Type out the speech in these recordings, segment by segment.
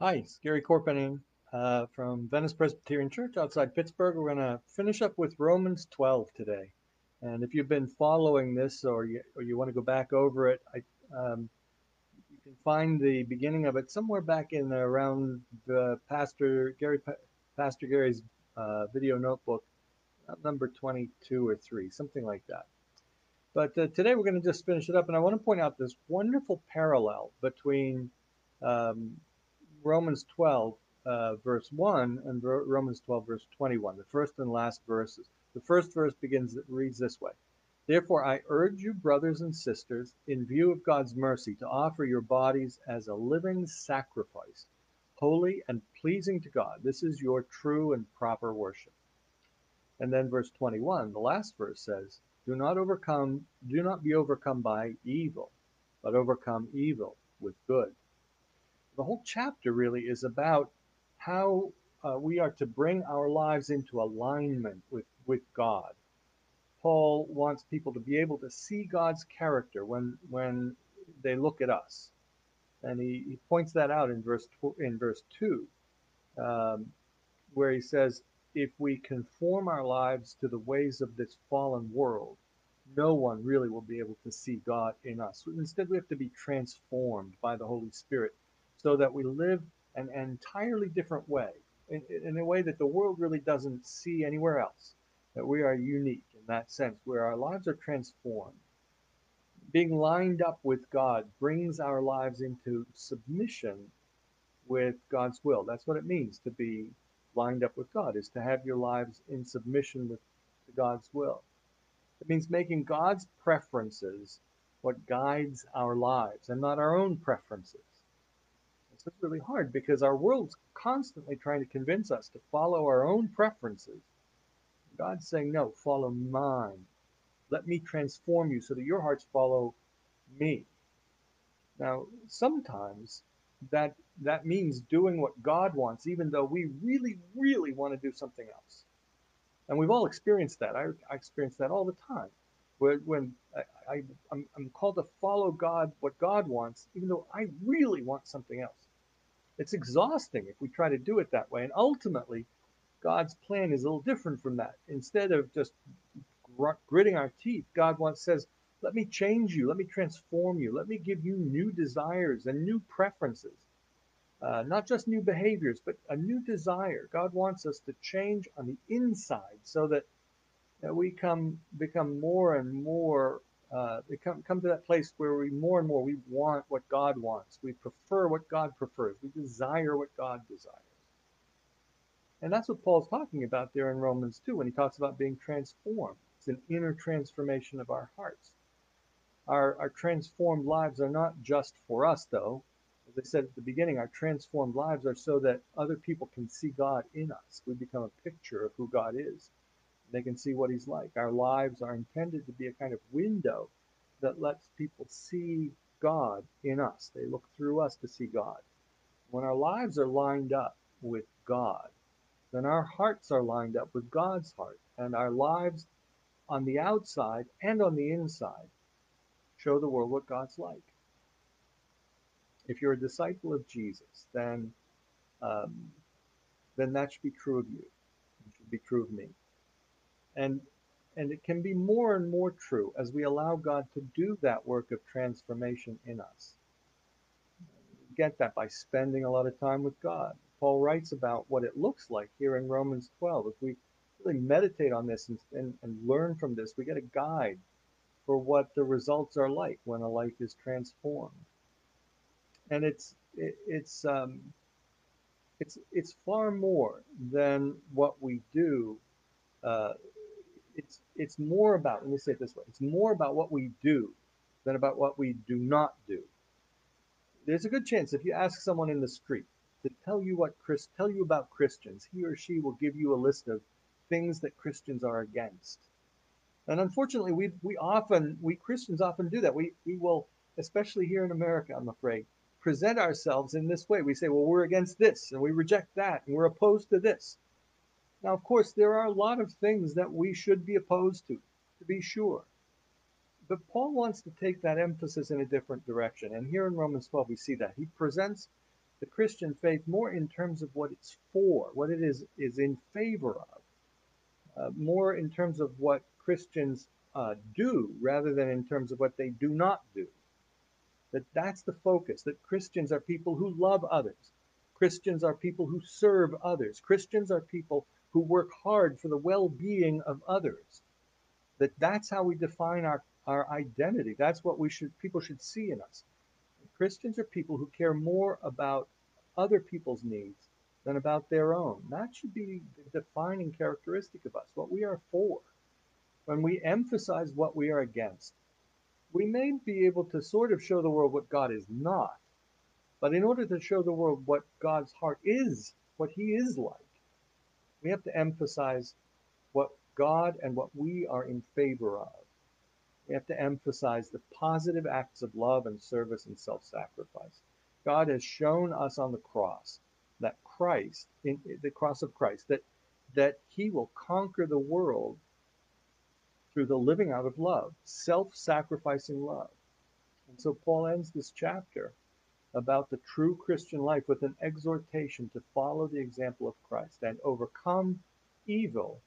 Hi, it's Gary Corpening uh, from Venice Presbyterian Church outside Pittsburgh. We're going to finish up with Romans 12 today. And if you've been following this or you, or you want to go back over it, I, um, you can find the beginning of it somewhere back in around the Pastor Gary Pastor Gary's uh, video notebook, number 22 or 3, something like that. But uh, today we're going to just finish it up, and I want to point out this wonderful parallel between um, Romans 12, uh, verse 1, and Romans 12, verse 21, the first and last verses. The first verse begins, reads this way Therefore, I urge you, brothers and sisters, in view of God's mercy, to offer your bodies as a living sacrifice, holy and pleasing to God. This is your true and proper worship. And then verse 21, the last verse says, Do not overcome, do not be overcome by evil, but overcome evil with good the whole chapter really is about how uh, we are to bring our lives into alignment with, with God. Paul wants people to be able to see God's character when, when they look at us. And he, he points that out in verse, in verse 2, um, where he says, If we conform our lives to the ways of this fallen world, no one really will be able to see God in us. Instead, we have to be transformed by the Holy Spirit so that we live an, an entirely different way, in, in a way that the world really doesn't see anywhere else. That we are unique in that sense, where our lives are transformed. Being lined up with God brings our lives into submission with God's will. That's what it means to be lined up with God, is to have your lives in submission with God's will. It means making God's preferences what guides our lives and not our own preferences. Is really hard because our world's constantly trying to convince us to follow our own preferences. God's saying, no, follow mine. Let me transform you so that your hearts follow me. Now, sometimes that that means doing what God wants, even though we really, really want to do something else. And we've all experienced that. I, I experience that all the time. When, when I, I, I'm, I'm called to follow God, what God wants, even though I really want something else. It's exhausting if we try to do it that way. And ultimately, God's plan is a little different from that. Instead of just gritting our teeth, God wants says, "Let me change you. Let me transform you. Let me give you new desires and new preferences." Uh, not just new behaviors, but a new desire. God wants us to change on the inside so that, that we come become more and more uh, come, come to that place where we more and more we want what God wants. We prefer what God prefers. We desire what God desires. And that's what Paul's talking about there in Romans 2 when he talks about being transformed. It's an inner transformation of our hearts. Our, our transformed lives are not just for us, though. As I said at the beginning, our transformed lives are so that other people can see God in us. We become a picture of who God is. They can see what he's like. Our lives are intended to be a kind of window that lets people see God in us. They look through us to see God. When our lives are lined up with God, then our hearts are lined up with God's heart, and our lives on the outside and on the inside show the world what God's like. If you're a disciple of Jesus, then um, then that should be true of you. It should be true of me. And and it can be more and more true as we allow God to do that work of transformation in us. Get that by spending a lot of time with God. Paul writes about what it looks like here in Romans 12. If we really meditate on this and, and, and learn from this, we get a guide for what the results are like when a life is transformed. And it's it, it's um, it's it's far more than what we do uh, it's it's more about let me say it this way it's more about what we do than about what we do not do. There's a good chance if you ask someone in the street to tell you what Chris tell you about Christians he or she will give you a list of things that Christians are against. And unfortunately we we often we Christians often do that. We we will especially here in America I'm afraid present ourselves in this way. We say well we're against this and we reject that and we're opposed to this now, of course, there are a lot of things that we should be opposed to, to be sure. But Paul wants to take that emphasis in a different direction. And here in Romans 12, we see that. He presents the Christian faith more in terms of what it's for, what it is is in favor of, uh, more in terms of what Christians uh, do rather than in terms of what they do not do. That that's the focus. That Christians are people who love others. Christians are people who serve others. Christians are people who work hard for the well-being of others. That that's how we define our, our identity. That's what we should people should see in us. Christians are people who care more about other people's needs than about their own. That should be the defining characteristic of us, what we are for. When we emphasize what we are against, we may be able to sort of show the world what God is not. But in order to show the world what God's heart is, what he is like, we have to emphasize what God and what we are in favor of. We have to emphasize the positive acts of love and service and self sacrifice. God has shown us on the cross that Christ, in the cross of Christ, that, that he will conquer the world through the living out of love, self sacrificing love. And so Paul ends this chapter about the true Christian life with an exhortation to follow the example of Christ and overcome evil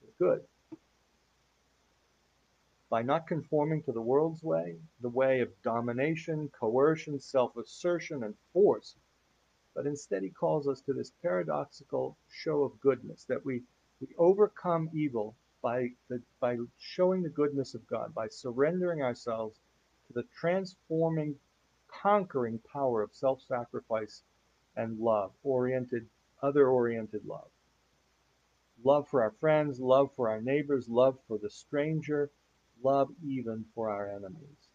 with good. By not conforming to the world's way, the way of domination, coercion, self assertion, and force, but instead he calls us to this paradoxical show of goodness that we, we overcome evil by, the, by showing the goodness of God, by surrendering ourselves to the transforming, conquering power of self sacrifice and love, oriented, other oriented love. Love for our friends, love for our neighbors, love for the stranger, love even for our enemies.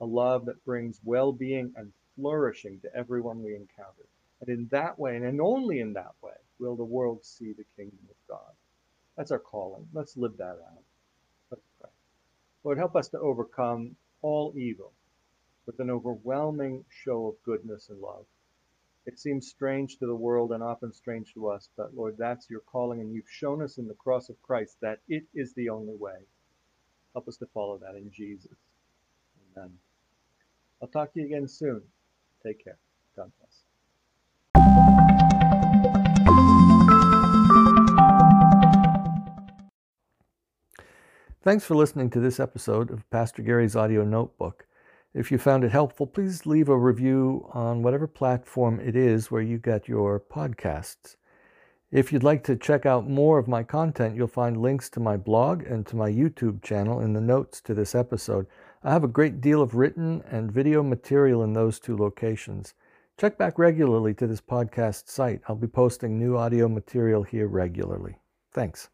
A love that brings well being and flourishing to everyone we encounter. And in that way, and only in that way, will the world see the kingdom of God. That's our calling. Let's live that out. Let's pray. Lord, help us to overcome all evil with an overwhelming show of goodness and love. It seems strange to the world and often strange to us, but Lord, that's your calling, and you've shown us in the cross of Christ that it is the only way. Help us to follow that in Jesus. Amen. I'll talk to you again soon. Take care. God bless. Thanks for listening to this episode of Pastor Gary's Audio Notebook. If you found it helpful, please leave a review on whatever platform it is where you get your podcasts. If you'd like to check out more of my content, you'll find links to my blog and to my YouTube channel in the notes to this episode. I have a great deal of written and video material in those two locations. Check back regularly to this podcast site. I'll be posting new audio material here regularly. Thanks.